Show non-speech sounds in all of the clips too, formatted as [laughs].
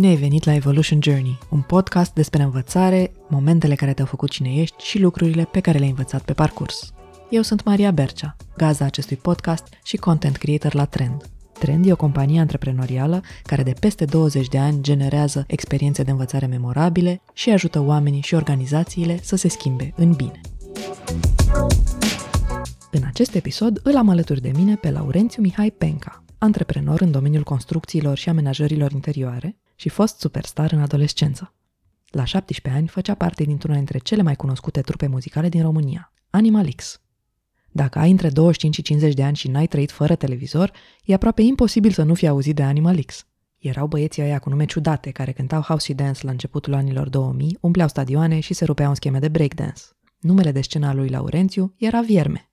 Bine ai venit la Evolution Journey, un podcast despre învățare, momentele care te-au făcut cine ești și lucrurile pe care le-ai învățat pe parcurs. Eu sunt Maria Bercea, gazda acestui podcast și content creator la Trend. Trend e o companie antreprenorială care de peste 20 de ani generează experiențe de învățare memorabile și ajută oamenii și organizațiile să se schimbe în bine. În acest episod îl am alături de mine pe Laurențiu Mihai Penca, antreprenor în domeniul construcțiilor și amenajărilor interioare și fost superstar în adolescență. La 17 ani făcea parte dintr-una dintre cele mai cunoscute trupe muzicale din România, Animal X. Dacă ai între 25 și 50 de ani și n-ai trăit fără televizor, e aproape imposibil să nu fi auzit de Animal X. Erau băieții ăia cu nume ciudate care cântau house și dance la începutul anilor 2000, umpleau stadioane și se rupeau în scheme de breakdance. Numele de scena lui Laurențiu era Vierme.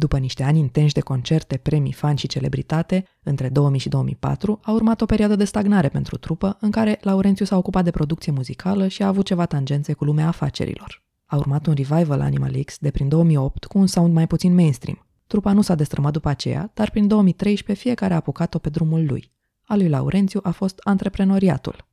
După niște ani intensi de concerte, premii, fani și celebritate, între 2000 și 2004, a urmat o perioadă de stagnare pentru trupă, în care Laurențiu s-a ocupat de producție muzicală și a avut ceva tangențe cu lumea afacerilor. A urmat un revival Animal X de prin 2008 cu un sound mai puțin mainstream. Trupa nu s-a destrămat după aceea, dar prin 2013 fiecare a apucat-o pe drumul lui. A lui Laurențiu a fost antreprenoriatul.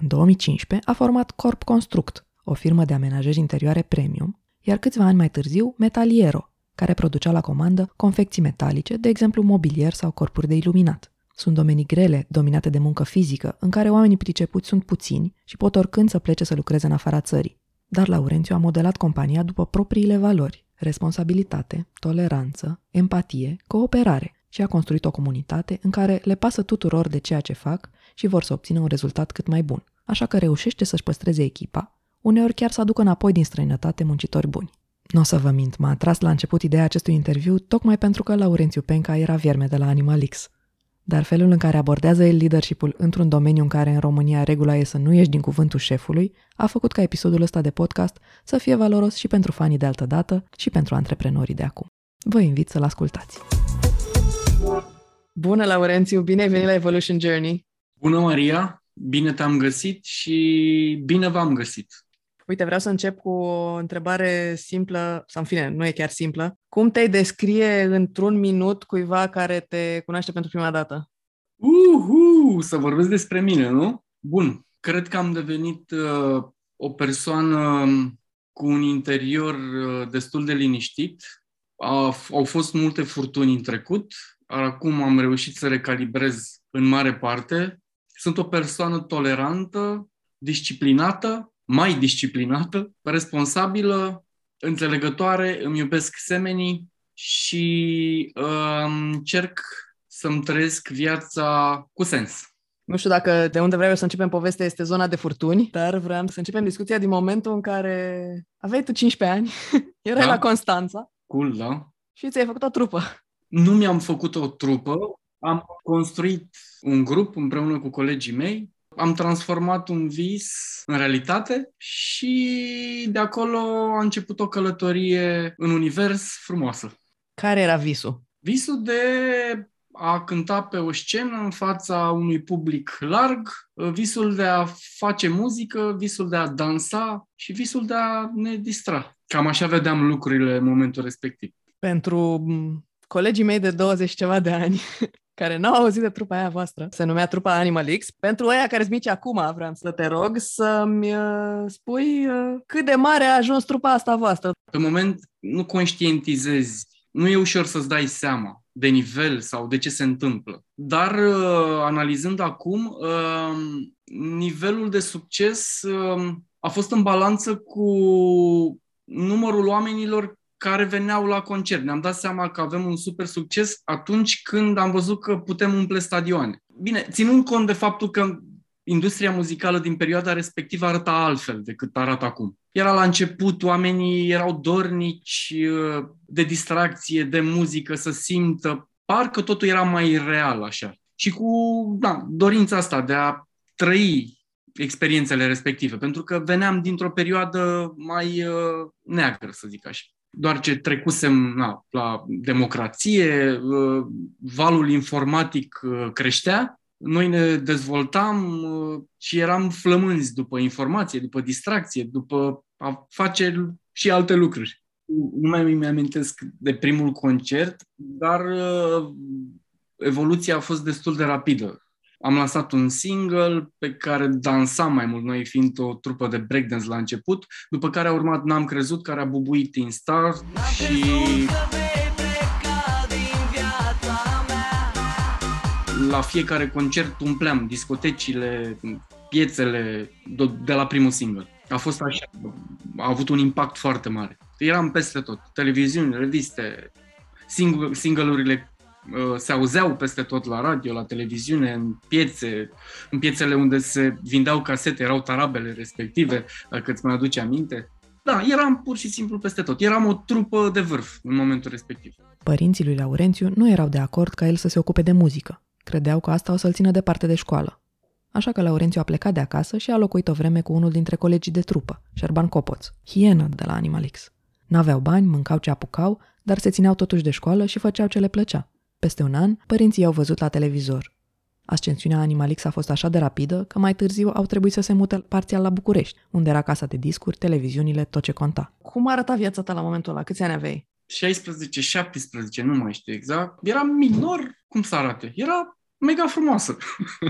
În 2015 a format Corp Construct, o firmă de amenajări interioare premium, iar câțiva ani mai târziu Metaliero, care producea la comandă confecții metalice, de exemplu mobilier sau corpuri de iluminat. Sunt domenii grele, dominate de muncă fizică, în care oamenii pricepuți sunt puțini și pot oricând să plece să lucreze în afara țării. Dar Laurențiu a modelat compania după propriile valori, responsabilitate, toleranță, empatie, cooperare și a construit o comunitate în care le pasă tuturor de ceea ce fac și vor să obțină un rezultat cât mai bun. Așa că reușește să-și păstreze echipa, uneori chiar să aducă înapoi din străinătate muncitori buni. Nu o să vă mint, m-a atras la început ideea acestui interviu tocmai pentru că Laurențiu Penca era vierme de la Animal X. Dar felul în care abordează el leadership-ul într-un domeniu în care în România regula e să nu ieși din cuvântul șefului, a făcut ca episodul ăsta de podcast să fie valoros și pentru fanii de altă dată și pentru antreprenorii de acum. Vă invit să-l ascultați. Bună, Laurențiu! Bine ai venit la Evolution Journey! Bună, Maria! Bine te-am găsit și bine v-am găsit! Uite, vreau să încep cu o întrebare simplă, sau în fine, nu e chiar simplă. Cum te descrie într-un minut cuiva care te cunoaște pentru prima dată? Uhu, să vorbesc despre mine, nu? Bun, cred că am devenit uh, o persoană cu un interior uh, destul de liniștit. A, au fost multe furtuni în trecut, acum am reușit să recalibrez în mare parte. Sunt o persoană tolerantă, disciplinată, mai disciplinată, responsabilă, înțelegătoare, îmi iubesc semenii și uh, încerc să-mi trăiesc viața cu sens. Nu știu dacă de unde vreau eu să începem povestea este zona de furtuni, dar vreau să începem discuția din momentul în care aveai tu 15 ani, [laughs] erai da. la Constanța. Cool, da. Și ți-ai făcut o trupă. Nu mi-am făcut o trupă, am construit un grup împreună cu colegii mei am transformat un vis în realitate și de acolo a început o călătorie în univers frumoasă. Care era visul? Visul de a cânta pe o scenă în fața unui public larg, visul de a face muzică, visul de a dansa și visul de a ne distra. Cam așa vedeam lucrurile în momentul respectiv. Pentru colegii mei de 20 ceva de ani, [laughs] care n-au auzit de trupa aia voastră, se numea trupa Animal X. Pentru aia care sunt mici acum, vreau să te rog să-mi uh, spui uh, cât de mare a ajuns trupa asta voastră. Pe moment nu conștientizezi, nu e ușor să-ți dai seama de nivel sau de ce se întâmplă. Dar uh, analizând acum, uh, nivelul de succes uh, a fost în balanță cu numărul oamenilor care veneau la concert. Ne-am dat seama că avem un super succes atunci când am văzut că putem umple stadioane. Bine, ținând cont de faptul că industria muzicală din perioada respectivă arăta altfel decât arată acum. Era la început, oamenii erau dornici uh, de distracție, de muzică, să simtă. Parcă totul era mai real așa. Și cu da, dorința asta de a trăi experiențele respective, pentru că veneam dintr-o perioadă mai uh, neagră, să zic așa doar ce trecusem na, la democrație, uh, valul informatic uh, creștea, noi ne dezvoltam uh, și eram flămânzi după informație, după distracție, după a face și alte lucruri. Nu mai mi amintesc de primul concert, dar evoluția a fost destul de rapidă. Am lansat un single pe care dansam mai mult, noi fiind o trupă de breakdance la început, după care a urmat N-am crezut, care a bubuit in Star și la fiecare concert umpleam discotecile, piețele de la primul single. A fost așa, a avut un impact foarte mare. Eram peste tot, televiziuni, reviste, single-urile uh, se auzeau peste tot la radio, la televiziune, în piețe, în piețele unde se vindeau casete, erau tarabele respective, dacă îți mai aduce aminte. Da, eram pur și simplu peste tot. Eram o trupă de vârf în momentul respectiv. Părinții lui Laurențiu nu erau de acord ca el să se ocupe de muzică. Credeau că asta o să-l țină departe de școală. Așa că Laurențiu a plecat de acasă și a locuit o vreme cu unul dintre colegii de trupă, Șerban Copoț, hienă de la Animalix. N-aveau bani, mâncau ce apucau, dar se țineau totuși de școală și făceau ce le plăcea. Peste un an, părinții i-au văzut la televizor. Ascensiunea Animalix a fost așa de rapidă că mai târziu au trebuit să se mute parțial la București, unde era casa de discuri, televiziunile, tot ce conta. Cum arăta viața ta la momentul ăla? Câți ani aveai? 16-17, nu mai știu exact. Era minor, cum să arate? Era mega frumoasă.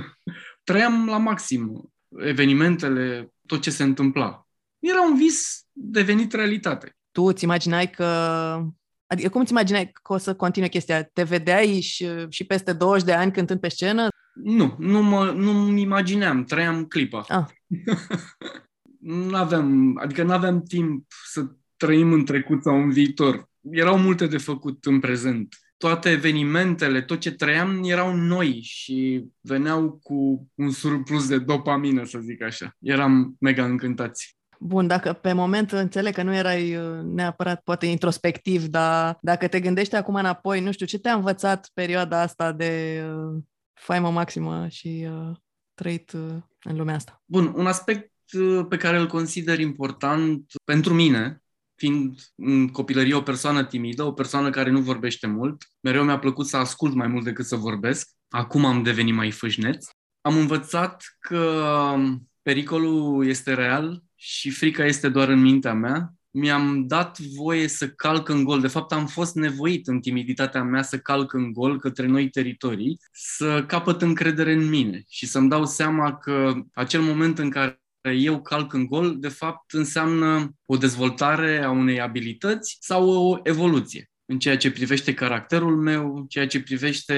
[laughs] Trăiam la maxim evenimentele, tot ce se întâmpla. Era un vis devenit realitate. Tu îți imaginai că Adică cum îți imaginai că o să continue chestia? Te vedeai și, și peste 20 de ani cântând pe scenă? Nu, nu mă nu imagineam, trăiam clipa. Ah. [laughs] nu aveam, adică nu aveam timp să trăim în trecut sau în viitor. Erau multe de făcut în prezent. Toate evenimentele, tot ce trăiam erau noi și veneau cu un surplus de dopamină, să zic așa. Eram mega încântați. Bun, dacă pe moment înțeleg că nu erai uh, neapărat poate introspectiv, dar dacă te gândești acum înapoi, nu știu, ce te-a învățat perioada asta de uh, faimă maximă și uh, trăit uh, în lumea asta? Bun, un aspect uh, pe care îl consider important pentru mine, fiind în copilărie o persoană timidă, o persoană care nu vorbește mult, mereu mi-a plăcut să ascult mai mult decât să vorbesc. Acum am devenit mai fâșneț. Am învățat că um, pericolul este real și frica este doar în mintea mea. Mi-am dat voie să calc în gol. De fapt, am fost nevoit în timiditatea mea să calc în gol către noi teritorii, să capăt încredere în mine și să-mi dau seama că acel moment în care eu calc în gol, de fapt, înseamnă o dezvoltare a unei abilități sau o evoluție în ceea ce privește caracterul meu, în ceea ce privește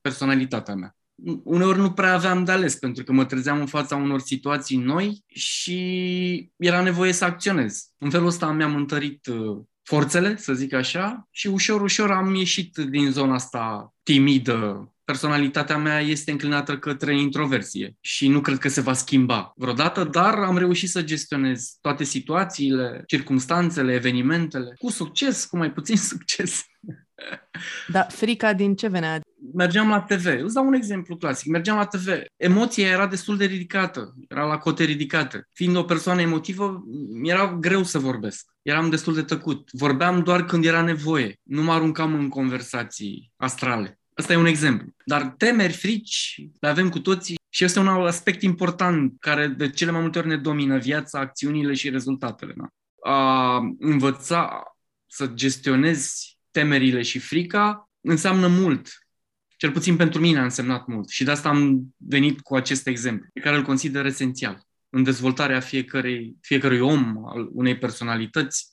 personalitatea mea uneori nu prea aveam de ales, pentru că mă trezeam în fața unor situații noi și era nevoie să acționez. În felul ăsta mi-am întărit uh, forțele, să zic așa, și ușor, ușor am ieșit din zona asta timidă. Personalitatea mea este înclinată către introversie și nu cred că se va schimba vreodată, dar am reușit să gestionez toate situațiile, circumstanțele, evenimentele, cu succes, cu mai puțin [laughs] succes. Da, frica din ce venea? mergeam la TV. Îți dau un exemplu clasic. Mergeam la TV. Emoția era destul de ridicată. Era la cote ridicate. Fiind o persoană emotivă, mi-era greu să vorbesc. Eram destul de tăcut. Vorbeam doar când era nevoie. Nu mă aruncam în conversații astrale. Asta e un exemplu. Dar temeri, frici, le avem cu toții și este un aspect important care de cele mai multe ori ne domină viața, acțiunile și rezultatele. Da? A învăța să gestionezi temerile și frica înseamnă mult. Cel puțin pentru mine a însemnat mult. Și de asta am venit cu acest exemplu, pe care îl consider esențial în dezvoltarea fiecărui, fiecărui om, al unei personalități,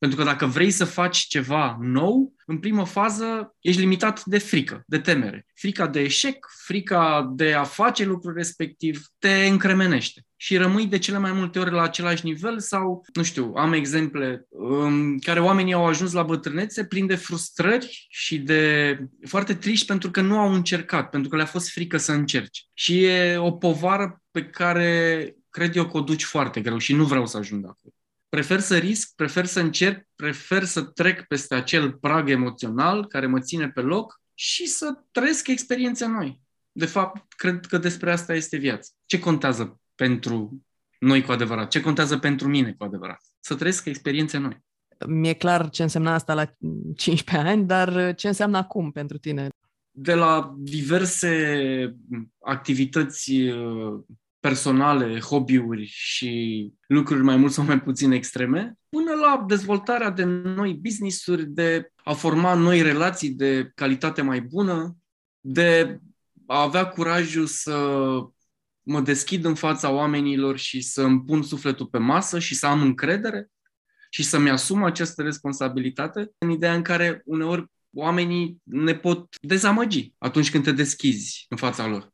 pentru că dacă vrei să faci ceva nou, în primă fază ești limitat de frică, de temere. Frica de eșec, frica de a face lucrul respectiv te încremenește și rămâi de cele mai multe ori la același nivel sau, nu știu, am exemple în care oamenii au ajuns la bătrânețe plin de frustrări și de foarte triști pentru că nu au încercat, pentru că le-a fost frică să încerci. Și e o povară pe care cred eu că o duci foarte greu și nu vreau să ajung acolo prefer să risc, prefer să încerc, prefer să trec peste acel prag emoțional care mă ține pe loc și să trăiesc experiențe noi. De fapt, cred că despre asta este viața. Ce contează pentru noi cu adevărat? Ce contează pentru mine cu adevărat? Să trăiesc experiențe noi. Mi-e clar ce însemna asta la 15 ani, dar ce înseamnă acum pentru tine? De la diverse activități personale, hobby-uri și lucruri mai mult sau mai puțin extreme, până la dezvoltarea de noi business-uri, de a forma noi relații de calitate mai bună, de a avea curajul să mă deschid în fața oamenilor și să îmi pun sufletul pe masă și să am încredere și să-mi asum această responsabilitate în ideea în care uneori oamenii ne pot dezamăgi atunci când te deschizi în fața lor.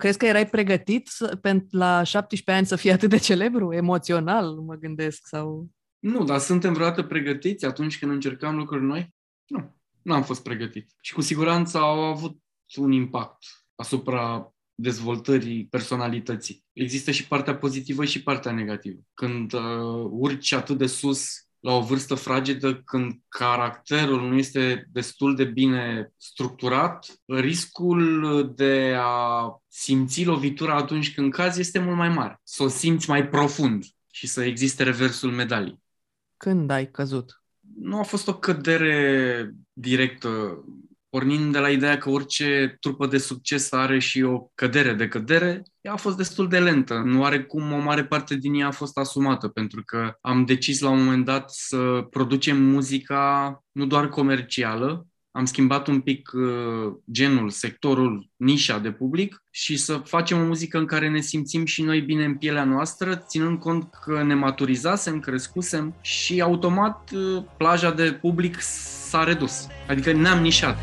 Crezi că erai pregătit să, la 17 ani să fii atât de celebru, emoțional, mă gândesc, sau... Nu, dar suntem vreodată pregătiți atunci când încercam lucruri noi? Nu, nu am fost pregătit. Și cu siguranță au avut un impact asupra dezvoltării personalității. Există și partea pozitivă și partea negativă. Când uh, urci atât de sus la o vârstă fragedă, când caracterul nu este destul de bine structurat, riscul de a simți lovitura atunci când cazi este mult mai mare. Să o simți mai profund și să existe reversul medalii. Când ai căzut? Nu a fost o cădere directă pornind de la ideea că orice trupă de succes are și o cădere de cădere, ea a fost destul de lentă. Nu are cum o mare parte din ea a fost asumată, pentru că am decis la un moment dat să producem muzica nu doar comercială, am schimbat un pic uh, genul, sectorul, nișa de public și să facem o muzică în care ne simțim și noi bine în pielea noastră, ținând cont că ne maturizasem, crescusem și automat uh, plaja de public s-a redus. Adică ne-am nișat.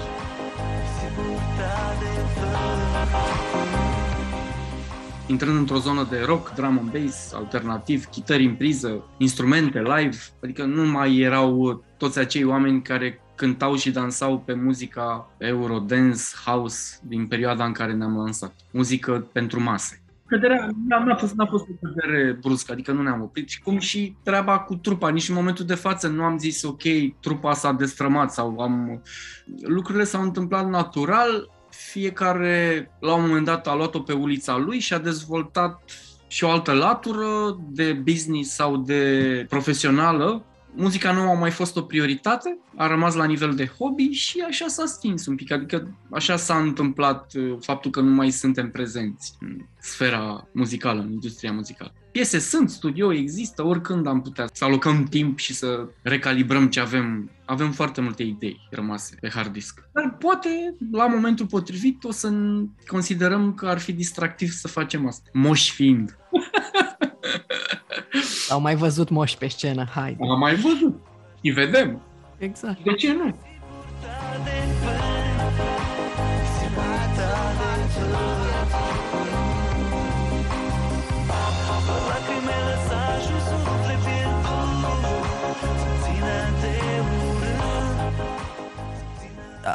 intrând într-o zonă de rock, drum and bass, alternativ, chitări în priză, instrumente live, adică nu mai erau toți acei oameni care cântau și dansau pe muzica Eurodance, House din perioada în care ne-am lansat. Muzică pentru mase. Căderea n-a fost, n-a fost o cădere bruscă, adică nu ne-am oprit. Și cum și treaba cu trupa, nici în momentul de față nu am zis, ok, trupa s-a destrămat sau am... Lucrurile s-au întâmplat natural, fiecare la un moment dat a luat-o pe ulița lui și a dezvoltat și o altă latură de business sau de profesională muzica nu a mai fost o prioritate, a rămas la nivel de hobby și așa s-a stins un pic. Adică așa s-a întâmplat uh, faptul că nu mai suntem prezenți în sfera muzicală, în industria muzicală. Piese sunt, studio există, oricând am putea să alocăm timp și să recalibrăm ce avem. Avem foarte multe idei rămase pe hard disk. Dar poate, la momentul potrivit, o să considerăm că ar fi distractiv să facem asta. Moși fiind. [laughs] Au mai văzut moși pe scenă, hai. Am mai văzut. Și vedem. Exact. De ce nu?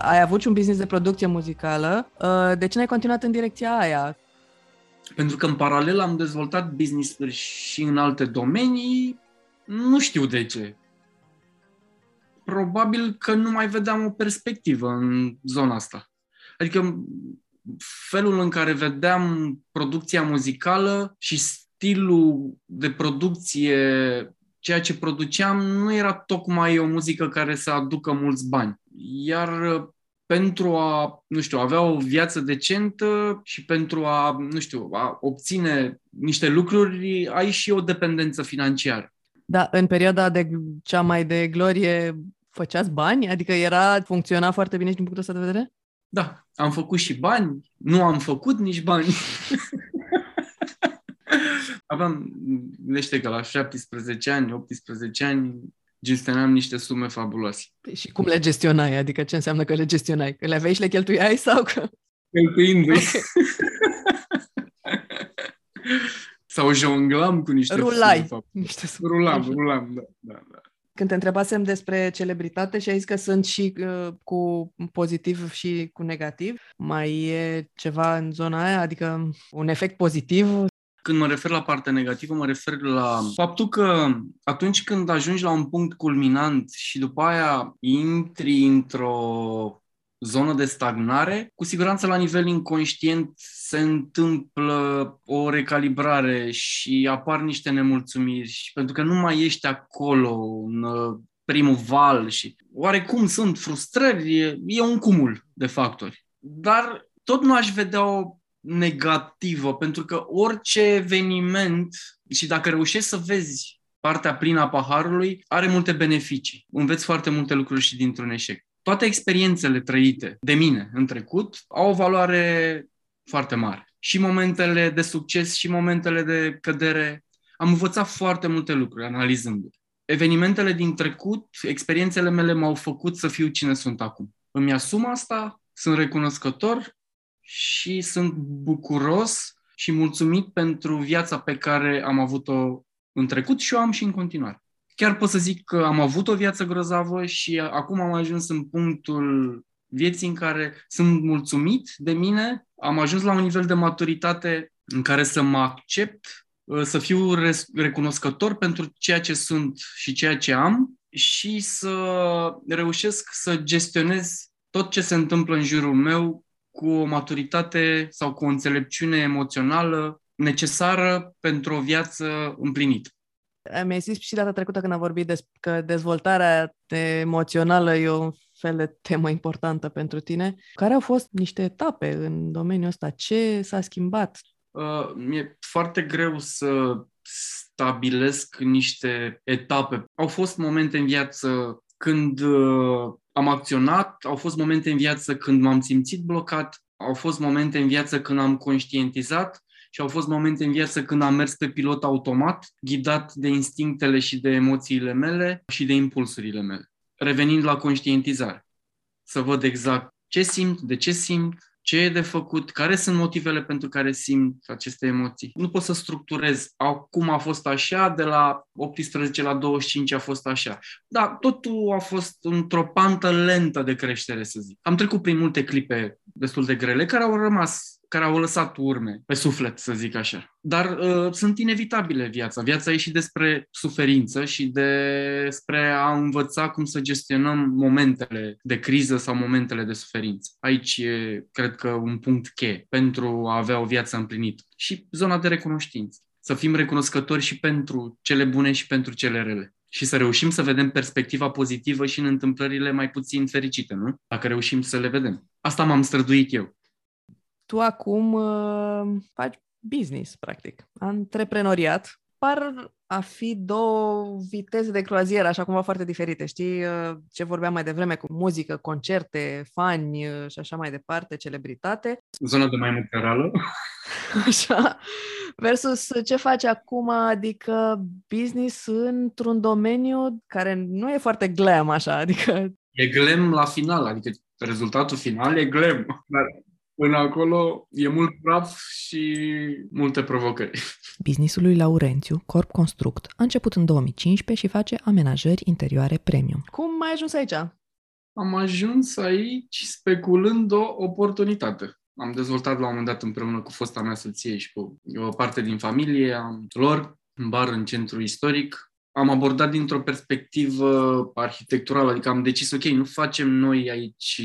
ai avut și un business de producție muzicală, uh, de ce n-ai continuat în direcția aia? Pentru că în paralel am dezvoltat business-uri și în alte domenii, nu știu de ce. Probabil că nu mai vedeam o perspectivă în zona asta. Adică felul în care vedeam producția muzicală și stilul de producție, ceea ce produceam, nu era tocmai o muzică care să aducă mulți bani. Iar pentru a, nu știu, avea o viață decentă și pentru a, nu știu, a obține niște lucruri, ai și o dependență financiară. Da, în perioada de cea mai de glorie făceați bani? Adică era, funcționa foarte bine și din punctul ăsta de vedere? Da, am făcut și bani, nu am făcut nici bani. [laughs] Aveam, gândește că la 17 ani, 18 ani, gestionam niște sume fabuloase. Păi și cum le gestionai? Adică ce înseamnă că le gestionai? Că le aveai și le cheltuiai sau că... Cheltuindu-i. [laughs] sau jonglam cu niște Rulai. sume niște sume. Rulam, rulam, da, da, da. Când te întrebasem despre celebritate și ai zis că sunt și uh, cu pozitiv și cu negativ, mai e ceva în zona aia? Adică un efect pozitiv când mă refer la partea negativă, mă refer la faptul că atunci când ajungi la un punct culminant și după aia intri într-o zonă de stagnare, cu siguranță la nivel inconștient se întâmplă o recalibrare și apar niște nemulțumiri și pentru că nu mai ești acolo în uh, primul val și oarecum sunt frustrări, e, e un cumul de factori. Dar tot nu aș vedea o negativă, pentru că orice eveniment, și dacă reușești să vezi partea plină a paharului, are multe beneficii. Înveți foarte multe lucruri și dintr-un eșec. Toate experiențele trăite de mine în trecut au o valoare foarte mare. Și momentele de succes și momentele de cădere. Am învățat foarte multe lucruri analizându Evenimentele din trecut, experiențele mele m-au făcut să fiu cine sunt acum. Îmi asum asta, sunt recunoscător și sunt bucuros și mulțumit pentru viața pe care am avut-o în trecut și o am și în continuare. Chiar pot să zic că am avut o viață grozavă și acum am ajuns în punctul vieții în care sunt mulțumit de mine, am ajuns la un nivel de maturitate în care să mă accept, să fiu recunoscător pentru ceea ce sunt și ceea ce am și să reușesc să gestionez tot ce se întâmplă în jurul meu cu o maturitate sau cu o înțelepciune emoțională necesară pentru o viață împlinită. Mi-ai zis și data trecută când am vorbit des- că dezvoltarea emoțională e un fel de temă importantă pentru tine. Care au fost niște etape în domeniul ăsta? Ce s-a schimbat? Uh, mi-e foarte greu să stabilesc niște etape. Au fost momente în viață când uh, am acționat, au fost momente în viață când m-am simțit blocat, au fost momente în viață când am conștientizat și au fost momente în viață când am mers pe pilot automat, ghidat de instinctele și de emoțiile mele și de impulsurile mele. Revenind la conștientizare, să văd exact ce simt, de ce simt, ce e de făcut, care sunt motivele pentru care simt aceste emoții. Nu pot să structurez acum a fost așa, de la 18 la 25 a fost așa. Da, totul a fost într-o pantă lentă de creștere, să zic. Am trecut prin multe clipe destul de grele care au rămas care au lăsat urme pe suflet, să zic așa. Dar uh, sunt inevitabile viața. Viața e și despre suferință și despre a învăța cum să gestionăm momentele de criză sau momentele de suferință. Aici e, cred că, un punct cheie pentru a avea o viață împlinită. Și zona de recunoștință. Să fim recunoscători și pentru cele bune și pentru cele rele și să reușim să vedem perspectiva pozitivă și în întâmplările mai puțin fericite, nu? Dacă reușim să le vedem. Asta m-am străduit eu tu acum uh, faci business, practic, antreprenoriat. Par a fi două viteze de croazieră, așa cumva foarte diferite. Știi uh, ce vorbeam mai devreme cu muzică, concerte, fani uh, și așa mai departe, celebritate. Zona de mai multe reală. [laughs] Așa. Versus ce faci acum, adică business într-un domeniu care nu e foarte glam, așa, adică... E glam la final, adică rezultatul final e glam. Dar Până acolo e mult praf și multe provocări. Businessul lui Laurențiu, Corp Construct, a început în 2015 și face amenajări interioare premium. Cum ai ajuns aici? Am ajuns aici speculând o oportunitate. Am dezvoltat la un moment dat împreună cu fosta mea soție și cu o parte din familie am lor un bar în centru istoric am abordat dintr-o perspectivă arhitecturală, adică am decis, ok, nu facem noi aici,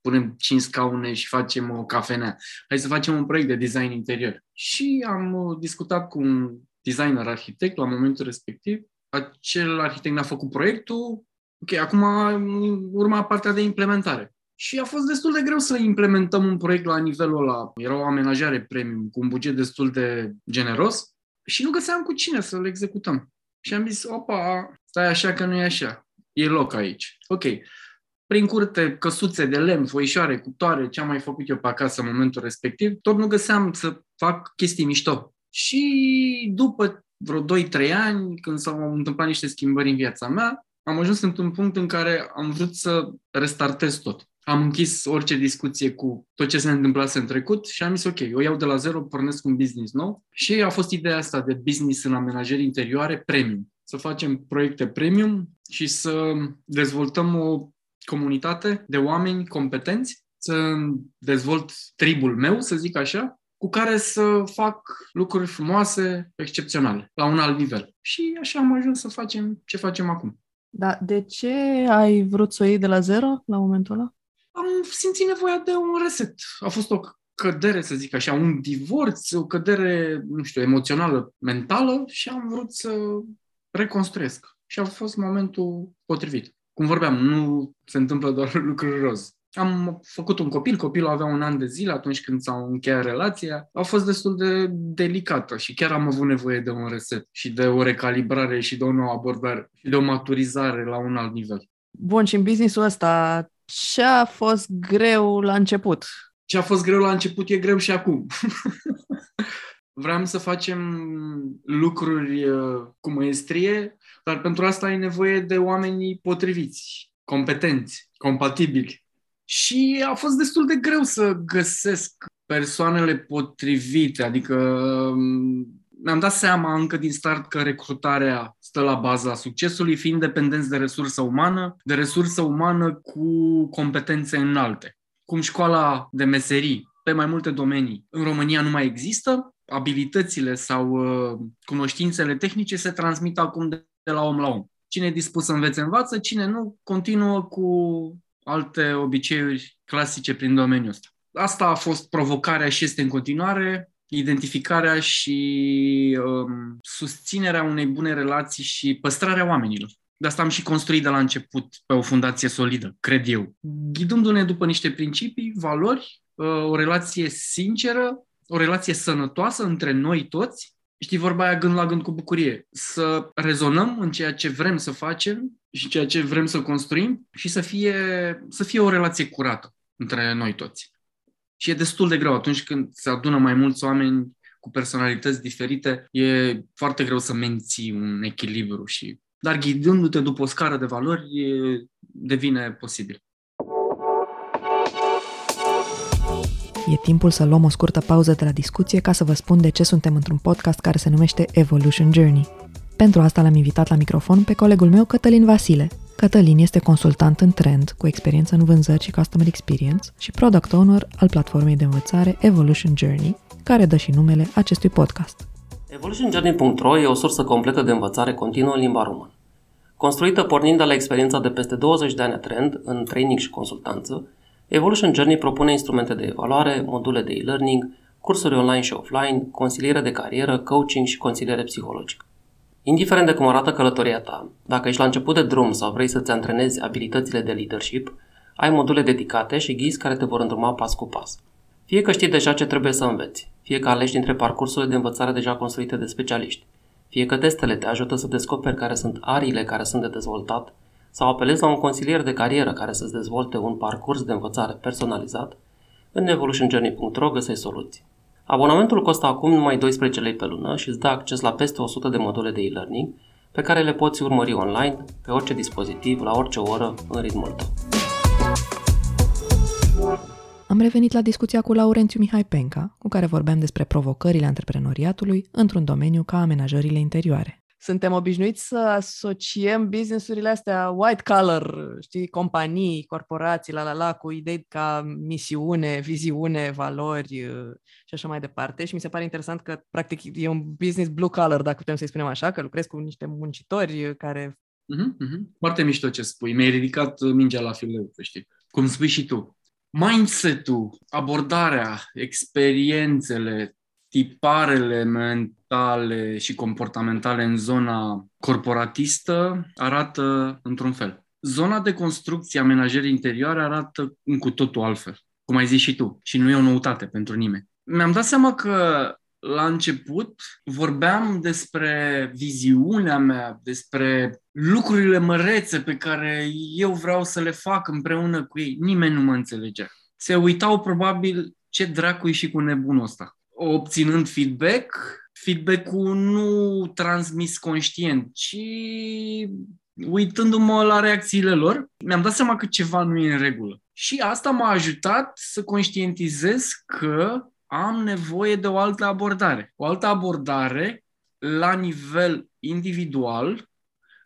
punem cinci scaune și facem o cafenea. Hai să facem un proiect de design interior. Și am uh, discutat cu un designer arhitect la momentul respectiv. Acel arhitect ne-a făcut proiectul. Ok, acum urma partea de implementare. Și a fost destul de greu să implementăm un proiect la nivelul ăla. Era o amenajare premium cu un buget destul de generos și nu găseam cu cine să-l executăm. Și am zis, opa, stai așa că nu e așa. E loc aici. Ok. Prin curte, căsuțe de lemn, foișoare, cuptoare, ce am mai făcut eu pe acasă în momentul respectiv, tot nu găseam să fac chestii mișto. Și după vreo 2-3 ani, când s-au întâmplat niște schimbări în viața mea, am ajuns într-un punct în care am vrut să restartez tot. Am închis orice discuție cu tot ce se întâmplase în trecut și am zis, ok, o iau de la zero, pornesc un business nou și a fost ideea asta de business în amenajări interioare premium. Să facem proiecte premium și să dezvoltăm o comunitate de oameni competenți, să dezvolt tribul meu, să zic așa, cu care să fac lucruri frumoase, excepționale, la un alt nivel. Și așa am ajuns să facem ce facem acum. Da, de ce ai vrut să o iei de la zero la momentul ăla? Am simțit nevoia de un reset. A fost o cădere, să zic așa, un divorț, o cădere, nu știu, emoțională, mentală și am vrut să reconstruiesc. Și a fost momentul potrivit. Cum vorbeam, nu se întâmplă doar [laughs] lucruri roz. Am făcut un copil, copilul avea un an de zile atunci când s-au încheiat relația. A fost destul de delicată și chiar am avut nevoie de un reset și de o recalibrare și de o nouă abordare și de o maturizare la un alt nivel. Bun, și în businessul ăsta, ce a fost greu la început? Ce a fost greu la început e greu și acum. [laughs] Vreau să facem lucruri uh, cu maestrie, dar pentru asta ai nevoie de oamenii potriviți, competenți, compatibili. Și a fost destul de greu să găsesc persoanele potrivite, adică um, mi-am dat seama încă din start că recrutarea stă la baza succesului, fiind dependenți de resursă umană, de resursă umană cu competențe înalte. Cum școala de meserii pe mai multe domenii în România nu mai există, abilitățile sau uh, cunoștințele tehnice se transmit acum de, de la om la om. Cine e dispus să învețe, învață, cine nu, continuă cu alte obiceiuri clasice prin domeniul ăsta. Asta a fost provocarea și este în continuare identificarea și um, susținerea unei bune relații și păstrarea oamenilor. De asta am și construit de la început pe o fundație solidă, cred eu. Ghidându-ne după niște principii, valori, uh, o relație sinceră, o relație sănătoasă între noi toți, știi vorba aia gând la gând cu bucurie, să rezonăm în ceea ce vrem să facem și ceea ce vrem să construim și să fie, să fie o relație curată între noi toți. Și e destul de greu atunci când se adună mai mulți oameni cu personalități diferite, e foarte greu să menții un echilibru și dar ghidându-te după o scară de valori, e, devine posibil. E timpul să luăm o scurtă pauză de la discuție ca să vă spun de ce suntem într-un podcast care se numește Evolution Journey. Pentru asta l-am invitat la microfon pe colegul meu Cătălin Vasile, Cătălin este consultant în trend cu experiență în vânzări și customer experience și product owner al platformei de învățare Evolution Journey, care dă și numele acestui podcast. EvolutionJourney.ro e o sursă completă de învățare continuă în limba română. Construită pornind de la experiența de peste 20 de ani trend în training și consultanță, Evolution Journey propune instrumente de evaluare, module de e-learning, cursuri online și offline, consiliere de carieră, coaching și consiliere psihologică. Indiferent de cum arată călătoria ta, dacă ești la început de drum sau vrei să-ți antrenezi abilitățile de leadership, ai module dedicate și ghizi care te vor îndruma pas cu pas. Fie că știi deja ce trebuie să înveți, fie că alegi dintre parcursurile de învățare deja construite de specialiști, fie că testele te ajută să descoperi care sunt ariile care sunt de dezvoltat, sau apelezi la un consilier de carieră care să-ți dezvolte un parcurs de învățare personalizat, în evolutionjourney.ro găsești soluții. Abonamentul costă acum numai 12 lei pe lună și îți dă acces la peste 100 de module de e-learning pe care le poți urmări online, pe orice dispozitiv, la orice oră, în ritmul tău. Am revenit la discuția cu Laurențiu Mihai Penca, cu care vorbeam despre provocările antreprenoriatului într-un domeniu ca amenajările interioare suntem obișnuiți să asociem businessurile astea white collar, știi, companii, corporații, la la la, cu idei ca misiune, viziune, valori uh, și așa mai departe. Și mi se pare interesant că, practic, e un business blue collar, dacă putem să-i spunem așa, că lucrezi cu niște muncitori care... Uh-huh, uh-huh. Foarte mișto ce spui. Mi-ai ridicat mingea la fileu, știi. Cum spui și tu. Mindset-ul, abordarea, experiențele, tiparele mentale și comportamentale în zona corporatistă arată într-un fel. Zona de construcție a menajării interioare arată în cu totul altfel, cum ai zis și tu, și nu e o noutate pentru nimeni. Mi-am dat seama că la început vorbeam despre viziunea mea, despre lucrurile mărețe pe care eu vreau să le fac împreună cu ei. Nimeni nu mă înțelegea. Se uitau probabil ce dracu și cu nebunul ăsta obținând feedback, feedback-ul nu transmis conștient, ci uitându-mă la reacțiile lor, mi-am dat seama că ceva nu e în regulă. Și asta m-a ajutat să conștientizez că am nevoie de o altă abordare. O altă abordare la nivel individual,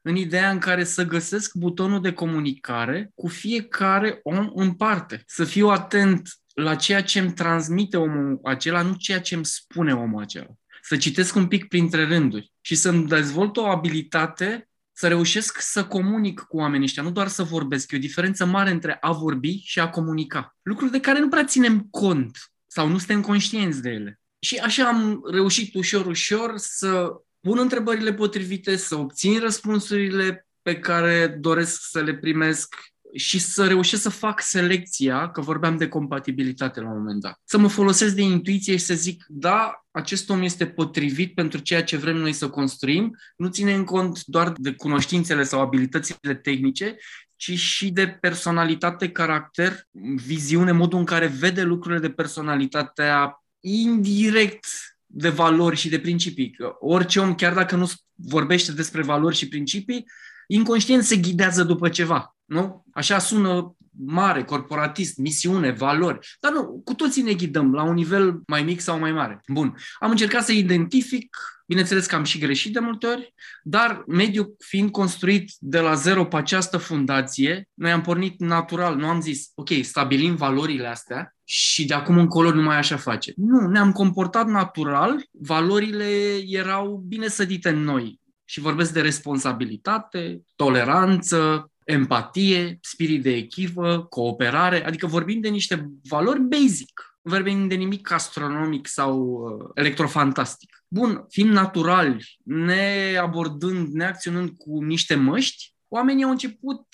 în ideea în care să găsesc butonul de comunicare cu fiecare om în parte. Să fiu atent la ceea ce îmi transmite omul acela, nu ceea ce îmi spune omul acela. Să citesc un pic printre rânduri și să-mi dezvolt o abilitate să reușesc să comunic cu oamenii ăștia, nu doar să vorbesc. E o diferență mare între a vorbi și a comunica. Lucruri de care nu prea ținem cont sau nu suntem conștienți de ele. Și așa am reușit ușor, ușor să pun întrebările potrivite, să obțin răspunsurile pe care doresc să le primesc și să reușesc să fac selecția, că vorbeam de compatibilitate la un moment dat. Să mă folosesc de intuiție și să zic, da, acest om este potrivit pentru ceea ce vrem noi să construim, nu ține în cont doar de cunoștințele sau abilitățile tehnice, ci și de personalitate, caracter, viziune, modul în care vede lucrurile de personalitatea indirect de valori și de principii. Orice om, chiar dacă nu vorbește despre valori și principii, inconștient se ghidează după ceva. Nu? Așa sună mare, corporatist, misiune, valori. Dar nu, cu toții ne ghidăm la un nivel mai mic sau mai mare. Bun. Am încercat să identific, bineînțeles că am și greșit de multe ori, dar mediul fiind construit de la zero pe această fundație, noi am pornit natural, nu am zis, ok, stabilim valorile astea și de acum încolo nu mai așa face. Nu, ne-am comportat natural, valorile erau bine sădite în noi. Și vorbesc de responsabilitate, toleranță, empatie, spirit de echipă, cooperare, adică vorbim de niște valori basic. Nu vorbim de nimic astronomic sau uh, electrofantastic. Bun, fiind naturali, ne abordând, ne acționând cu niște măști, oamenii au început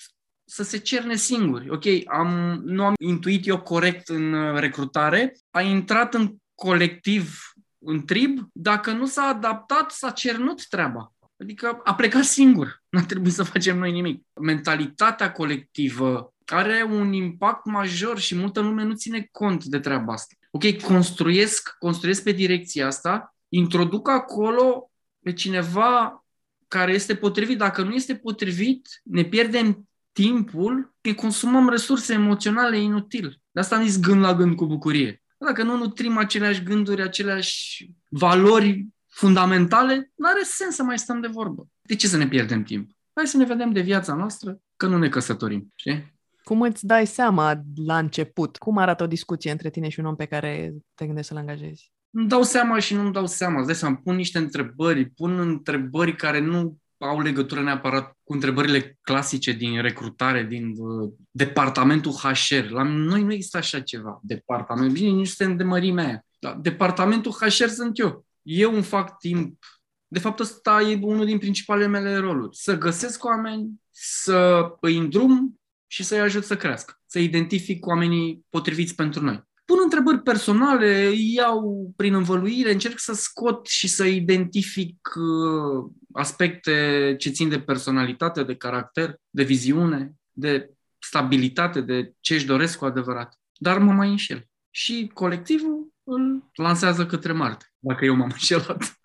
să se cerne singuri. Ok, am, nu am intuit eu corect în uh, recrutare, a intrat în colectiv, în trib, dacă nu s-a adaptat, s-a cernut treaba. Adică a plecat singur. Nu a trebuit să facem noi nimic. Mentalitatea colectivă are un impact major și multă lume nu ține cont de treaba asta. Ok, construiesc, construiesc pe direcția asta, introduc acolo pe cineva care este potrivit. Dacă nu este potrivit, ne pierdem timpul, ne consumăm resurse emoționale inutil. De asta am zis gând la gând cu bucurie. Dacă nu nutrim aceleași gânduri, aceleași valori fundamentale, nu are sens să mai stăm de vorbă. De ce să ne pierdem timp? Hai să ne vedem de viața noastră că nu ne căsătorim, știi? Cum îți dai seama la început? Cum arată o discuție între tine și un om pe care te gândești să-l angajezi? Îmi dau seama și nu-mi dau seama. Îți dai seama, pun niște întrebări, pun întrebări care nu au legătură neapărat cu întrebările clasice din recrutare, din uh, departamentul HR. La noi nu există așa ceva, departament. Bine, nici suntem de mărimea aia. Dar departamentul HR sunt eu eu îmi fac timp. De fapt, ăsta e unul din principalele mele roluri. Să găsesc oameni, să îi îndrum și să-i ajut să crească. Să identific oamenii potriviți pentru noi. Pun întrebări personale, iau prin învăluire, încerc să scot și să identific uh, aspecte ce țin de personalitate, de caracter, de viziune, de stabilitate, de ce își doresc cu adevărat. Dar mă mai înșel. Și colectivul îl lansează către Marte, dacă eu m-am înșelat.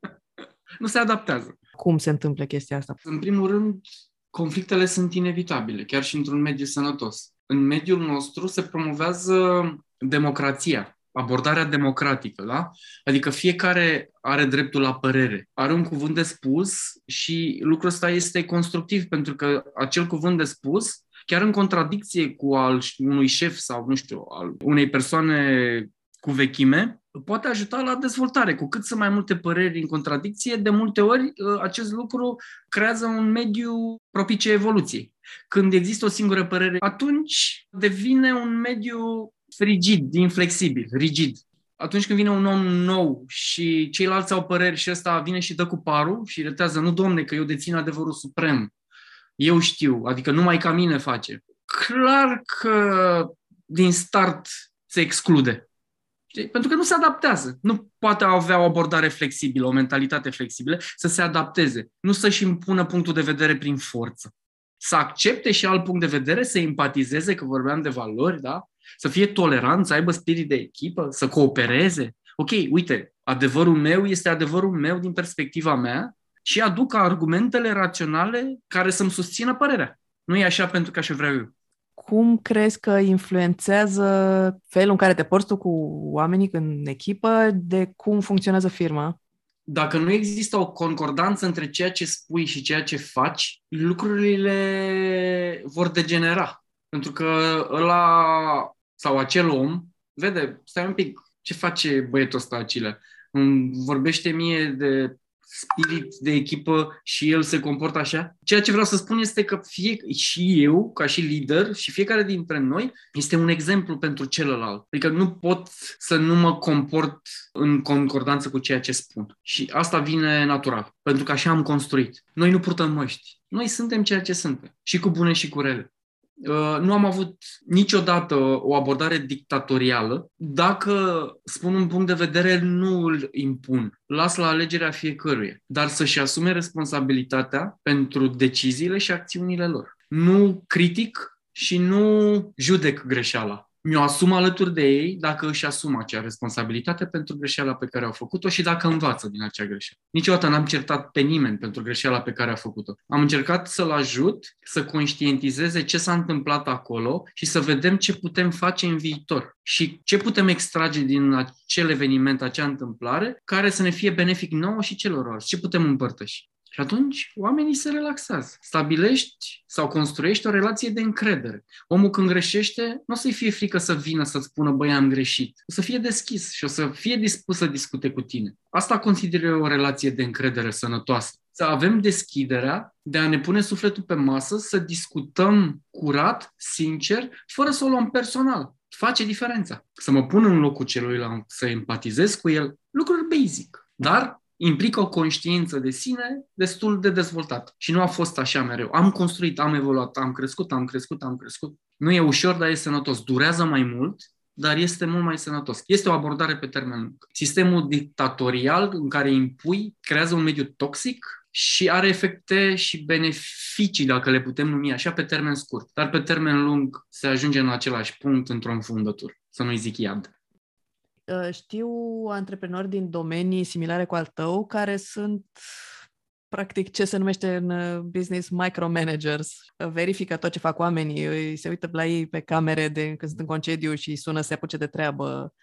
[laughs] nu se adaptează. Cum se întâmplă chestia asta? În primul rând, conflictele sunt inevitabile, chiar și într-un mediu sănătos. În mediul nostru se promovează democrația, abordarea democratică, da? Adică fiecare are dreptul la părere, are un cuvânt de spus și lucrul ăsta este constructiv pentru că acel cuvânt de spus chiar în contradicție cu al unui șef sau, nu știu, al unei persoane cu vechime, poate ajuta la dezvoltare. Cu cât sunt mai multe păreri în contradicție, de multe ori ă, acest lucru creează un mediu propice evoluției. Când există o singură părere, atunci devine un mediu frigid, inflexibil, rigid. Atunci când vine un om nou și ceilalți au păreri și ăsta vine și dă cu parul și retează, nu domne, că eu dețin adevărul suprem, eu știu, adică numai ca mine face. Clar că din start se exclude. Pentru că nu se adaptează. Nu poate avea o abordare flexibilă, o mentalitate flexibilă, să se adapteze. Nu să-și impună punctul de vedere prin forță. Să accepte și alt punct de vedere, să empatizeze, că vorbeam de valori, da? Să fie tolerant, să aibă spirit de echipă, să coopereze. Ok, uite, adevărul meu este adevărul meu din perspectiva mea și aduc argumentele raționale care să-mi susțină părerea. Nu e așa pentru că așa vreau eu cum crezi că influențează felul în care te porți tu cu oamenii în echipă de cum funcționează firma? Dacă nu există o concordanță între ceea ce spui și ceea ce faci, lucrurile vor degenera. Pentru că ăla sau acel om vede, stai un pic, ce face băietul ăsta, Acile? Îmi vorbește mie de spirit de echipă și el se comportă așa. Ceea ce vreau să spun este că fie și eu, ca și lider, și fiecare dintre noi este un exemplu pentru celălalt. Adică nu pot să nu mă comport în concordanță cu ceea ce spun. Și asta vine natural, pentru că așa am construit. Noi nu purtăm măști. Noi suntem ceea ce suntem, și cu bune și cu rele. Uh, nu am avut niciodată o abordare dictatorială. Dacă spun un punct de vedere, nu îl impun. Las la alegerea fiecăruia, dar să-și asume responsabilitatea pentru deciziile și acțiunile lor. Nu critic și nu judec greșeala mi-o asum alături de ei dacă își asumă acea responsabilitate pentru greșeala pe care au făcut-o și dacă învață din acea greșeală. Niciodată n-am certat pe nimeni pentru greșeala pe care a făcut-o. Am încercat să-l ajut să conștientizeze ce s-a întâmplat acolo și să vedem ce putem face în viitor și ce putem extrage din acel eveniment, acea întâmplare, care să ne fie benefic nouă și celorlalți, ce putem împărtăși. Și atunci oamenii se relaxează. Stabilești sau construiești o relație de încredere. Omul când greșește, nu o să-i fie frică să vină să-ți spună, băi, am greșit. O să fie deschis și o să fie dispus să discute cu tine. Asta consider eu o relație de încredere sănătoasă. Să avem deschiderea de a ne pune sufletul pe masă, să discutăm curat, sincer, fără să o luăm personal. Face diferența. Să mă pun în locul celuilalt, să empatizez cu el, lucruri basic. Dar implică o conștiință de sine destul de dezvoltată. Și nu a fost așa mereu. Am construit, am evoluat, am crescut, am crescut, am crescut. Nu e ușor, dar e sănătos. Durează mai mult, dar este mult mai sănătos. Este o abordare pe termen lung. Sistemul dictatorial în care impui creează un mediu toxic și are efecte și beneficii, dacă le putem numi așa, pe termen scurt. Dar pe termen lung se ajunge în același punct într-o înfundătură, să nu-i zic iad. Uh, știu antreprenori din domenii similare cu al tău care sunt practic ce se numește în uh, business micromanagers. Uh, verifică tot ce fac oamenii, se uită la ei pe camere de când sunt în concediu și sună să se apuce de treabă.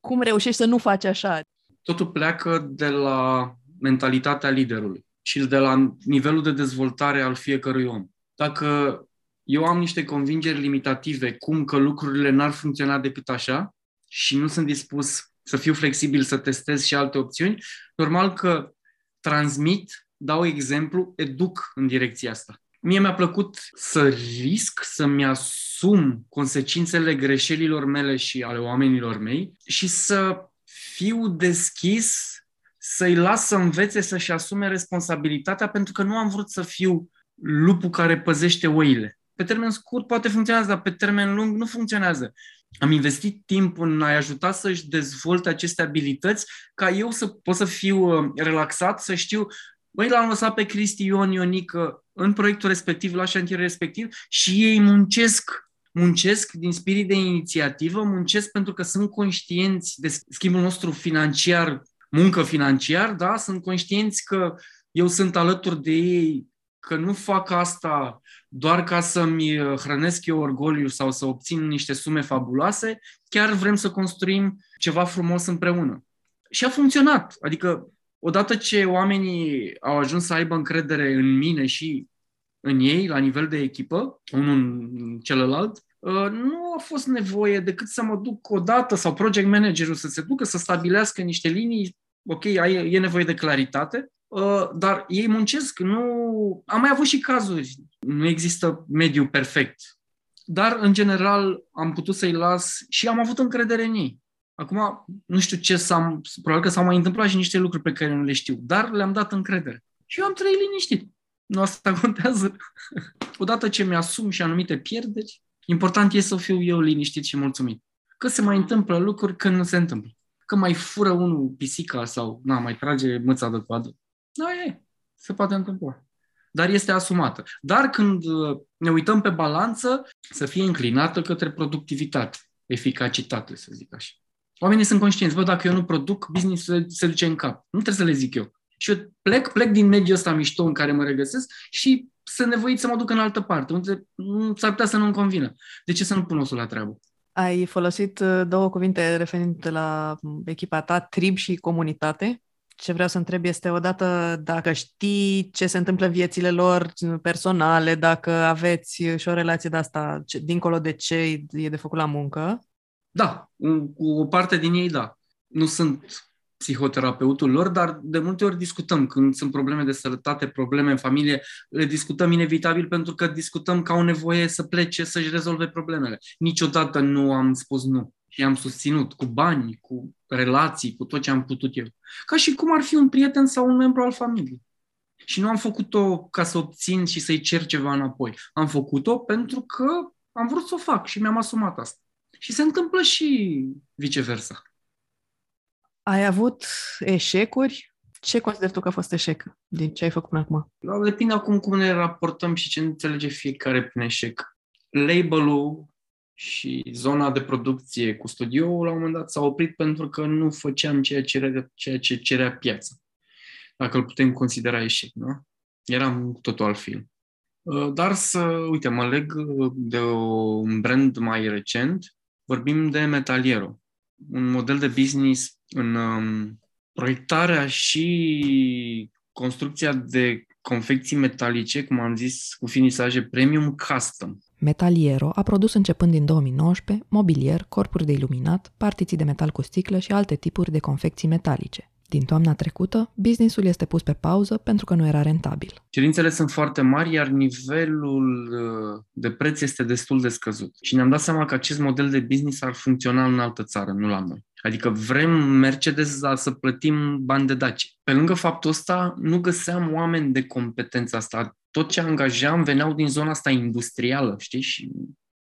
Cum reușești să nu faci așa? Totul pleacă de la mentalitatea liderului și de la nivelul de dezvoltare al fiecărui om. Dacă eu am niște convingeri limitative, cum că lucrurile n-ar funcționa decât așa, și nu sunt dispus să fiu flexibil, să testez și alte opțiuni, normal că transmit, dau exemplu, educ în direcția asta. Mie mi-a plăcut să risc, să-mi asum consecințele greșelilor mele și ale oamenilor mei și să fiu deschis, să-i las să învețe să-și asume responsabilitatea, pentru că nu am vrut să fiu lupul care păzește oile. Pe termen scurt poate funcționează, dar pe termen lung nu funcționează am investit timp în a-i ajuta să-și dezvolte aceste abilități, ca eu să pot să fiu uh, relaxat, să știu, băi, l-am lăsat pe Cristi Ion Ionică în proiectul respectiv, la șantierul respectiv și ei muncesc muncesc din spirit de inițiativă, muncesc pentru că sunt conștienți de schimbul nostru financiar, muncă financiar, da? Sunt conștienți că eu sunt alături de ei, că nu fac asta doar ca să-mi uh, hrănesc eu orgoliu sau să obțin niște sume fabuloase, chiar vrem să construim ceva frumos împreună. Și a funcționat. Adică, odată ce oamenii au ajuns să aibă încredere în mine și în ei, la nivel de echipă, unul în celălalt, uh, nu a fost nevoie decât să mă duc o dată sau project managerul să se ducă să stabilească niște linii, ok, e nevoie de claritate, uh, dar ei muncesc, nu... Am mai avut și cazuri nu există mediu perfect. Dar, în general, am putut să-i las și am avut încredere în ei. Acum, nu știu ce s-a... Probabil că s-au mai întâmplat și niște lucruri pe care nu le știu, dar le-am dat încredere. Și eu am trăit liniștit. Nu asta [laughs] contează. Odată ce mi-asum și anumite pierderi, important e să fiu eu liniștit și mulțumit. Că se mai întâmplă lucruri când nu se întâmplă. Că mai fură unul pisica sau na, mai trage mâța de coadă. Da, e, se poate întâmpla dar este asumată. Dar când uh, ne uităm pe balanță, să fie înclinată către productivitate, eficacitate, să zic așa. Oamenii sunt conștienți, bă, dacă eu nu produc, business se duce în cap. Nu trebuie să le zic eu. Și eu plec, plec din mediul ăsta mișto în care mă regăsesc și sunt nevoit să mă duc în altă parte, unde s-ar putea să nu-mi convină. De ce să nu pun osul la treabă? Ai folosit uh, două cuvinte referinte la echipa ta, trib și comunitate ce vreau să întreb este odată dacă știi ce se întâmplă în viețile lor personale, dacă aveți și o relație de asta, dincolo de ce e de făcut la muncă. Da, cu o parte din ei, da. Nu sunt psihoterapeutul lor, dar de multe ori discutăm când sunt probleme de sănătate, probleme în familie, le discutăm inevitabil pentru că discutăm ca o nevoie să plece să-și rezolve problemele. Niciodată nu am spus nu și am susținut cu bani, cu relații, cu tot ce am putut eu. Ca și cum ar fi un prieten sau un membru al familiei. Și nu am făcut-o ca să obțin și să-i cer ceva înapoi. Am făcut-o pentru că am vrut să o fac și mi-am asumat asta. Și se întâmplă și viceversa. Ai avut eșecuri? Ce consideri tu că a fost eșec din ce ai făcut până acum? Da, depinde acum cum ne raportăm și ce înțelege fiecare prin eșec. Label-ul și zona de producție cu studioul la un moment dat s-a oprit pentru că nu făceam ceea ce cerea, ceea ce cerea piața. Dacă îl putem considera eșec, nu? Eram totul altfel. Uh, dar să, uite, mă leg de un brand mai recent, vorbim de Metaliero, un model de business în um, proiectarea și construcția de confecții metalice, cum am zis, cu finisaje premium custom. Metaliero a produs începând din 2019 mobilier, corpuri de iluminat, partiții de metal cu sticlă și alte tipuri de confecții metalice. Din toamna trecută, businessul este pus pe pauză pentru că nu era rentabil. Cerințele sunt foarte mari, iar nivelul uh, de preț este destul de scăzut. Și ne-am dat seama că acest model de business ar funcționa în altă țară, nu la noi. Adică vrem Mercedes să plătim bani de daci. Pe lângă faptul ăsta, nu găseam oameni de competență asta. Tot ce angajam veneau din zona asta industrială, știi? Și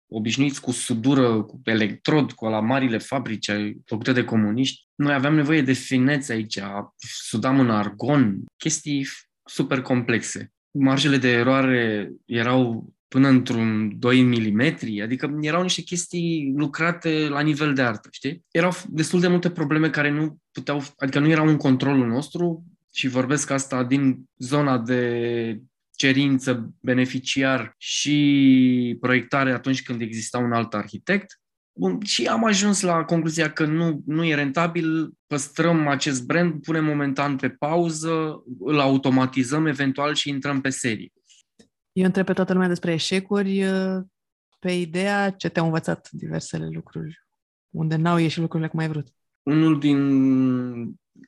obișnuiți cu sudură, cu electrod, cu la marile fabrici făcute de comuniști. Noi aveam nevoie de finețe aici, sudam în argon, chestii super complexe. Marjele de eroare erau până într-un 2 mm, adică erau niște chestii lucrate la nivel de artă, știi? Erau destul de multe probleme care nu puteau, adică nu erau în controlul nostru și vorbesc asta din zona de cerință, beneficiar și proiectare atunci când exista un alt arhitect. Bun, și am ajuns la concluzia că nu, nu e rentabil, păstrăm acest brand, punem momentan pe pauză, îl automatizăm eventual și intrăm pe serie. Eu întreb pe toată lumea despre eșecuri, pe ideea ce te-au învățat diversele lucruri, unde n-au ieșit lucrurile cum ai vrut. Unul din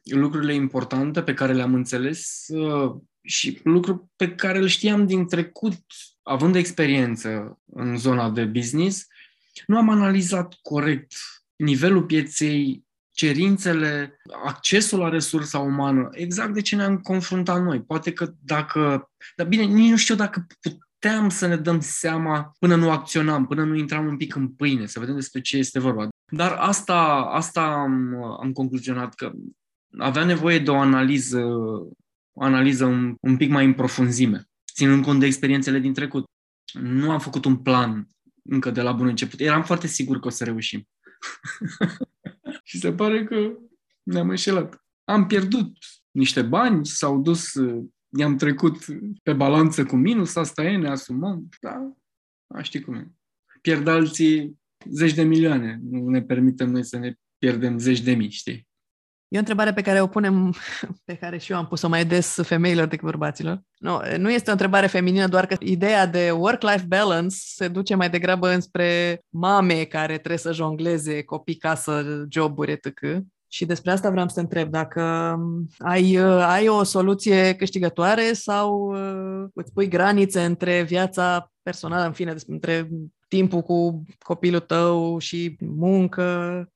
lucrurile importante pe care le-am înțeles și lucru pe care îl știam din trecut, având experiență în zona de business, nu am analizat corect nivelul pieței, cerințele, accesul la resursa umană, exact de ce ne-am confruntat noi. Poate că dacă, dar bine, nici nu știu dacă puteam să ne dăm seama până nu acționam, până nu intram un pic în pâine, să vedem despre ce este vorba. Dar asta, asta am, am concluzionat că avea nevoie de o analiză o analiză un, un pic mai în profunzime, ținând cont de experiențele din trecut. Nu am făcut un plan încă de la bun început. Eram foarte sigur că o să reușim. [laughs] și se pare că ne-am înșelat. Am pierdut niște bani, s-au dus, i-am trecut pe balanță cu minus, asta e, ne asumăm. Da, a, știi cum e. Pierd alții zeci de milioane. Nu ne permitem noi să ne pierdem zeci de mii, știi? E o întrebare pe care o punem, [laughs] pe care și eu am pus-o mai des femeilor decât bărbaților. Nu, nu este o întrebare feminină, doar că ideea de work-life balance se duce mai degrabă înspre mame care trebuie să jongleze copii, casă, joburi, etc. Și despre asta vreau să te întreb, dacă ai, ai o soluție câștigătoare sau uh, îți pui granițe între viața personală, în fine, între timpul cu copilul tău și muncă.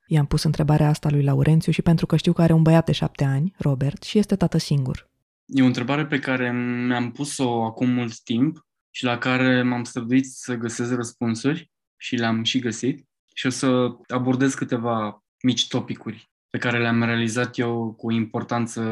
I-am pus întrebarea asta lui Laurențiu și pentru că știu că are un băiat de șapte ani, Robert, și este tată singur. E o întrebare pe care mi-am pus-o acum mult timp și la care m-am străduit să găsesc răspunsuri și le-am și găsit. Și o să abordez câteva mici topicuri pe care le-am realizat eu cu o importanță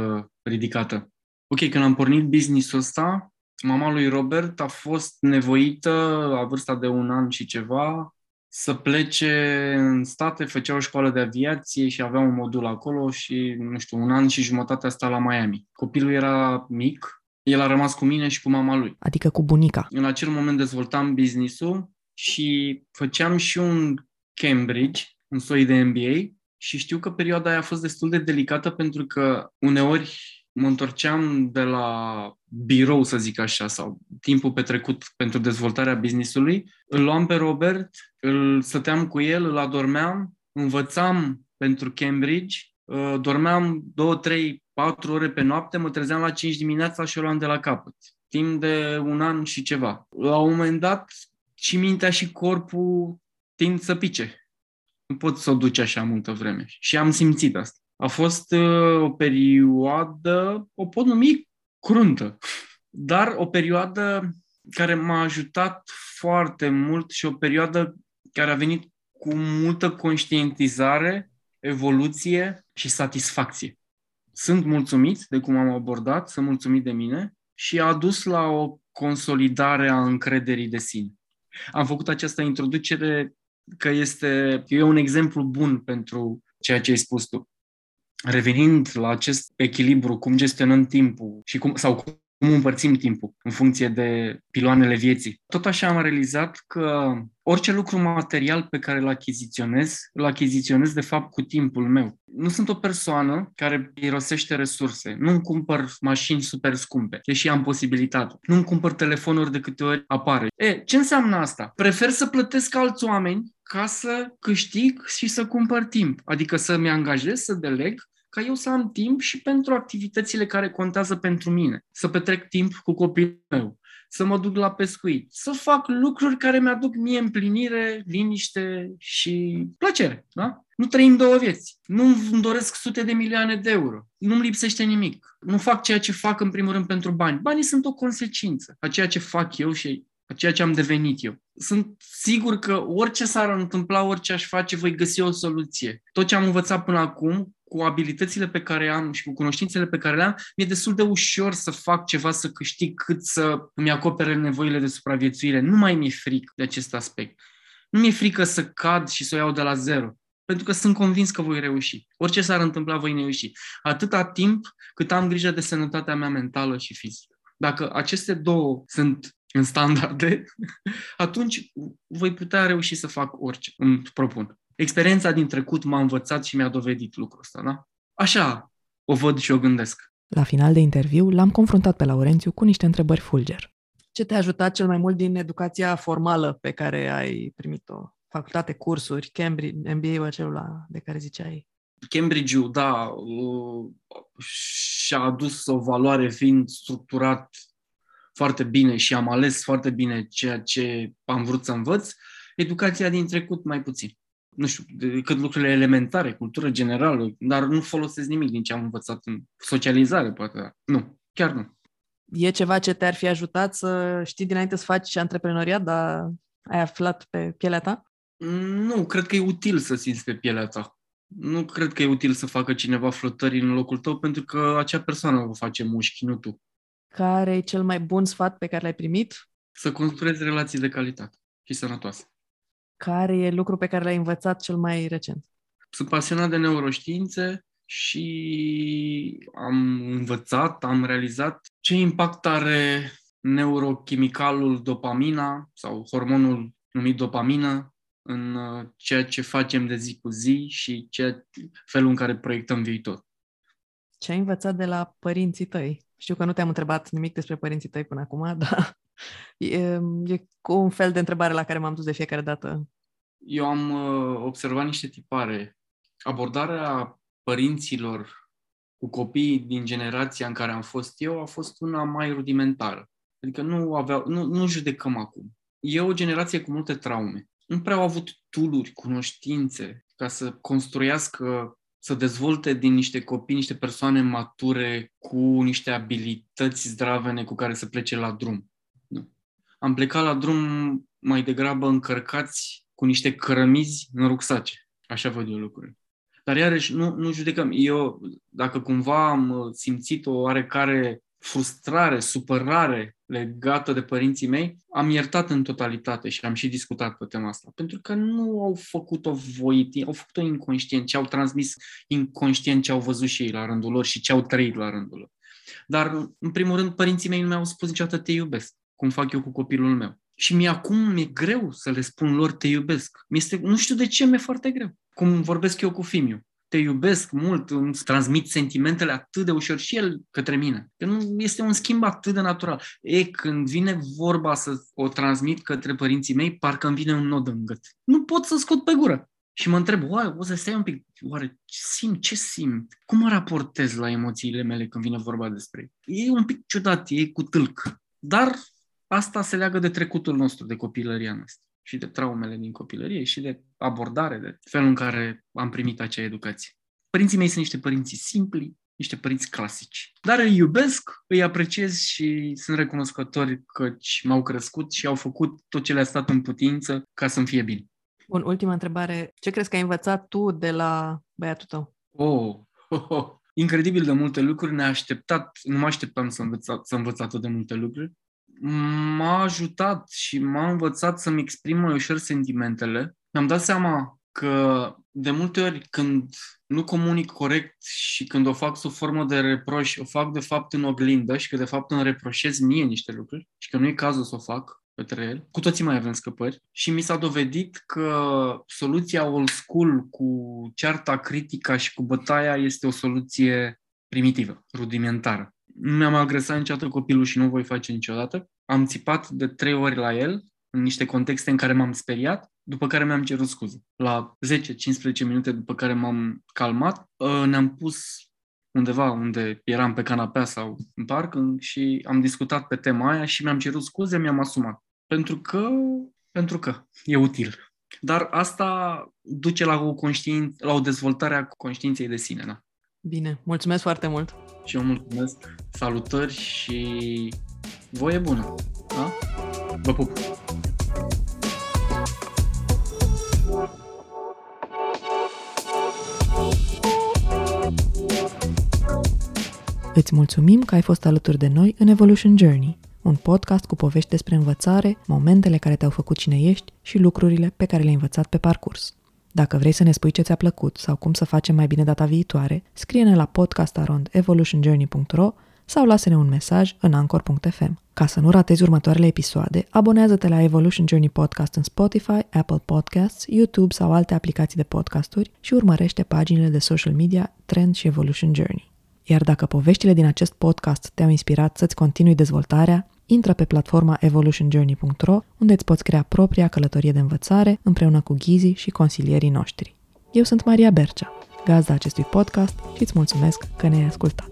ridicată. Ok, când am pornit business-ul ăsta, mama lui Robert a fost nevoită, la vârsta de un an și ceva, să plece în state, făcea o școală de aviație și avea un modul acolo și, nu știu, un an și jumătate a stat la Miami. Copilul era mic, el a rămas cu mine și cu mama lui. Adică cu bunica. În acel moment dezvoltam business-ul și făceam și un Cambridge, un soi de MBA și știu că perioada aia a fost destul de delicată pentru că uneori mă întorceam de la birou, să zic așa, sau timpul petrecut pentru dezvoltarea businessului, îl luam pe Robert, îl stăteam cu el, îl adormeam, învățam pentru Cambridge, uh, dormeam 2, 3, 4 ore pe noapte, mă trezeam la 5 dimineața și o luam de la capăt. Timp de un an și ceva. La un moment dat, și mintea și corpul tind să pice. Nu pot să o duci așa multă vreme. Și am simțit asta. A fost uh, o perioadă, o pot numi cruntă, [laughs] dar o perioadă care m-a ajutat foarte mult și o perioadă care a venit cu multă conștientizare, evoluție și satisfacție. Sunt mulțumit de cum am abordat, sunt mulțumit de mine și a dus la o consolidare a încrederii de sine. Am făcut această introducere că este e un exemplu bun pentru ceea ce ai spus tu. Revenind la acest echilibru, cum gestionăm timpul și cum, sau cum împărțim timpul în funcție de piloanele vieții. Tot așa am realizat că orice lucru material pe care îl achiziționez, îl achiziționez de fapt cu timpul meu. Nu sunt o persoană care irosește resurse. Nu îmi cumpăr mașini super scumpe, deși am posibilitate. Nu îmi cumpăr telefonuri de câte ori apare. E, ce înseamnă asta? Prefer să plătesc alți oameni ca să câștig și să cumpăr timp. Adică să-mi angajez, să deleg ca eu să am timp și pentru activitățile care contează pentru mine. Să petrec timp cu copilul meu, să mă duc la pescuit, să fac lucruri care mi-aduc mie împlinire, liniște și plăcere. Da? Nu trăim două vieți. Nu îmi doresc sute de milioane de euro. Nu-mi lipsește nimic. Nu fac ceea ce fac în primul rând pentru bani. Banii sunt o consecință a ceea ce fac eu și a ceea ce am devenit eu. Sunt sigur că orice s-ar întâmpla, orice aș face, voi găsi o soluție. Tot ce am învățat până acum, cu abilitățile pe care am și cu cunoștințele pe care le am, mi-e destul de ușor să fac ceva, să câștig cât să îmi acopere nevoile de supraviețuire. Nu mai mi-e frică de acest aspect. Nu mi-e frică să cad și să o iau de la zero. Pentru că sunt convins că voi reuși. Orice s-ar întâmpla, voi reuși. Atâta timp cât am grijă de sănătatea mea mentală și fizică. Dacă aceste două sunt în standarde, [laughs] atunci voi putea reuși să fac orice îmi propun. Experiența din trecut m-a învățat și mi-a dovedit lucrul ăsta, da? Așa o văd și o gândesc. La final de interviu, l-am confruntat pe Laurențiu cu niște întrebări fulger. Ce te-a ajutat cel mai mult din educația formală pe care ai primit-o? Facultate, cursuri, Cambridge, MBA-ul acela de care ziceai? Cambridge-ul, da, și-a adus o valoare fiind structurat foarte bine și am ales foarte bine ceea ce am vrut să învăț. Educația din trecut mai puțin nu știu, decât lucrurile elementare, cultură generală, dar nu folosesc nimic din ce am învățat în socializare, poate. Nu, chiar nu. E ceva ce te-ar fi ajutat să știi dinainte să faci antreprenoriat, dar ai aflat pe pielea ta? Nu, cred că e util să simți pe pielea ta. Nu cred că e util să facă cineva flotări în locul tău, pentru că acea persoană o face mușchi, nu tu. Care e cel mai bun sfat pe care l-ai primit? Să construiezi relații de calitate și sănătoase. Care e lucru pe care l-ai învățat cel mai recent? Sunt pasionat de neuroștiințe și am învățat, am realizat ce impact are neurochimicalul dopamina sau hormonul numit dopamină în uh, ceea ce facem de zi cu zi și ce, felul în care proiectăm viitor. Ce ai învățat de la părinții tăi? Știu că nu te-am întrebat nimic despre părinții tăi până acum, [laughs] dar e, e cu un fel de întrebare la care m-am dus de fiecare dată. Eu am uh, observat niște tipare. Abordarea părinților cu copiii din generația în care am fost eu a fost una mai rudimentară. Adică nu, aveau, nu, nu judecăm acum. E o generație cu multe traume. Nu prea au avut tooluri, cunoștințe ca să construiască să dezvolte din niște copii niște persoane mature cu niște abilități zdravene cu care să plece la drum. Nu. Am plecat la drum mai degrabă încărcați cu niște cărămizi în rucsace. Așa văd eu lucrurile. Dar iarăși nu, nu judecăm. Eu, dacă cumva am simțit o oarecare frustrare, supărare legată de părinții mei, am iertat în totalitate și am și discutat pe tema asta. Pentru că nu au făcut-o voit, au făcut-o inconștient, ce au transmis inconștient ce au văzut și ei la rândul lor și ce au trăit la rândul lor. Dar, în primul rând, părinții mei nu mi-au spus niciodată te iubesc, cum fac eu cu copilul meu. Și mi acum mi-e greu să le spun lor te iubesc. Mi-este, nu știu de ce mi-e foarte greu. Cum vorbesc eu cu Fimiu te iubesc mult, îmi transmit sentimentele atât de ușor și el către mine. Că nu este un schimb atât de natural. E, când vine vorba să o transmit către părinții mei, parcă îmi vine un nod în gât. Nu pot să scot pe gură. Și mă întreb, oare, o să stai un pic, oare simt, ce simt? Cum mă raportez la emoțiile mele când vine vorba despre ei? E un pic ciudat, e cu tâlc. Dar asta se leagă de trecutul nostru, de copilăria noastră și de traumele din copilărie și de abordare, de felul în care am primit acea educație. Părinții mei sunt niște părinți simpli, niște părinți clasici. Dar îi iubesc, îi apreciez și sunt recunoscători căci m-au crescut și au făcut tot ce le-a stat în putință ca să-mi fie bine. Bun, ultima întrebare. Ce crezi că ai învățat tu de la băiatul tău? Oh, oh, oh. incredibil de multe lucruri, ne-a așteptat, nu mă așteptam să învăț, să învăț atât de multe lucruri. M-a ajutat și m-a învățat să-mi exprim mai ușor sentimentele. Mi-am dat seama că de multe ori când nu comunic corect și când o fac sub formă de reproș, o fac de fapt în oglindă și că de fapt îmi reproșez mie niște lucruri și că nu e cazul să o fac către el. Cu toții mai avem scăpări și mi s-a dovedit că soluția old school cu cearta critică și cu bătaia este o soluție primitivă, rudimentară. Nu mi-am agresat niciodată copilul și nu voi face niciodată. Am țipat de trei ori la el în niște contexte în care m-am speriat, după care mi-am cerut scuze. La 10-15 minute după care m-am calmat, ă, ne-am pus undeva unde eram pe canapea sau în parc și am discutat pe tema aia și mi-am cerut scuze, mi-am asumat. Pentru că, pentru că e util. Dar asta duce la o, conștien- la o dezvoltare a conștiinței de sine. Da? Bine, mulțumesc foarte mult! Și eu mulțumesc, salutări și voie bună! Da? Vă pup! Îți mulțumim că ai fost alături de noi în Evolution Journey, un podcast cu povești despre învățare, momentele care te-au făcut cine ești și lucrurile pe care le-ai învățat pe parcurs. Dacă vrei să ne spui ce ți-a plăcut sau cum să facem mai bine data viitoare, scrie-ne la podcastarondevolutionjourney.ro sau lasă-ne un mesaj în anchor.fm. Ca să nu ratezi următoarele episoade, abonează-te la Evolution Journey Podcast în Spotify, Apple Podcasts, YouTube sau alte aplicații de podcasturi și urmărește paginile de social media Trend și Evolution Journey. Iar dacă poveștile din acest podcast te-au inspirat să-ți continui dezvoltarea, intră pe platforma evolutionjourney.ro, unde îți poți crea propria călătorie de învățare împreună cu ghizii și consilierii noștri. Eu sunt Maria Bercea, gazda acestui podcast și îți mulțumesc că ne-ai ascultat.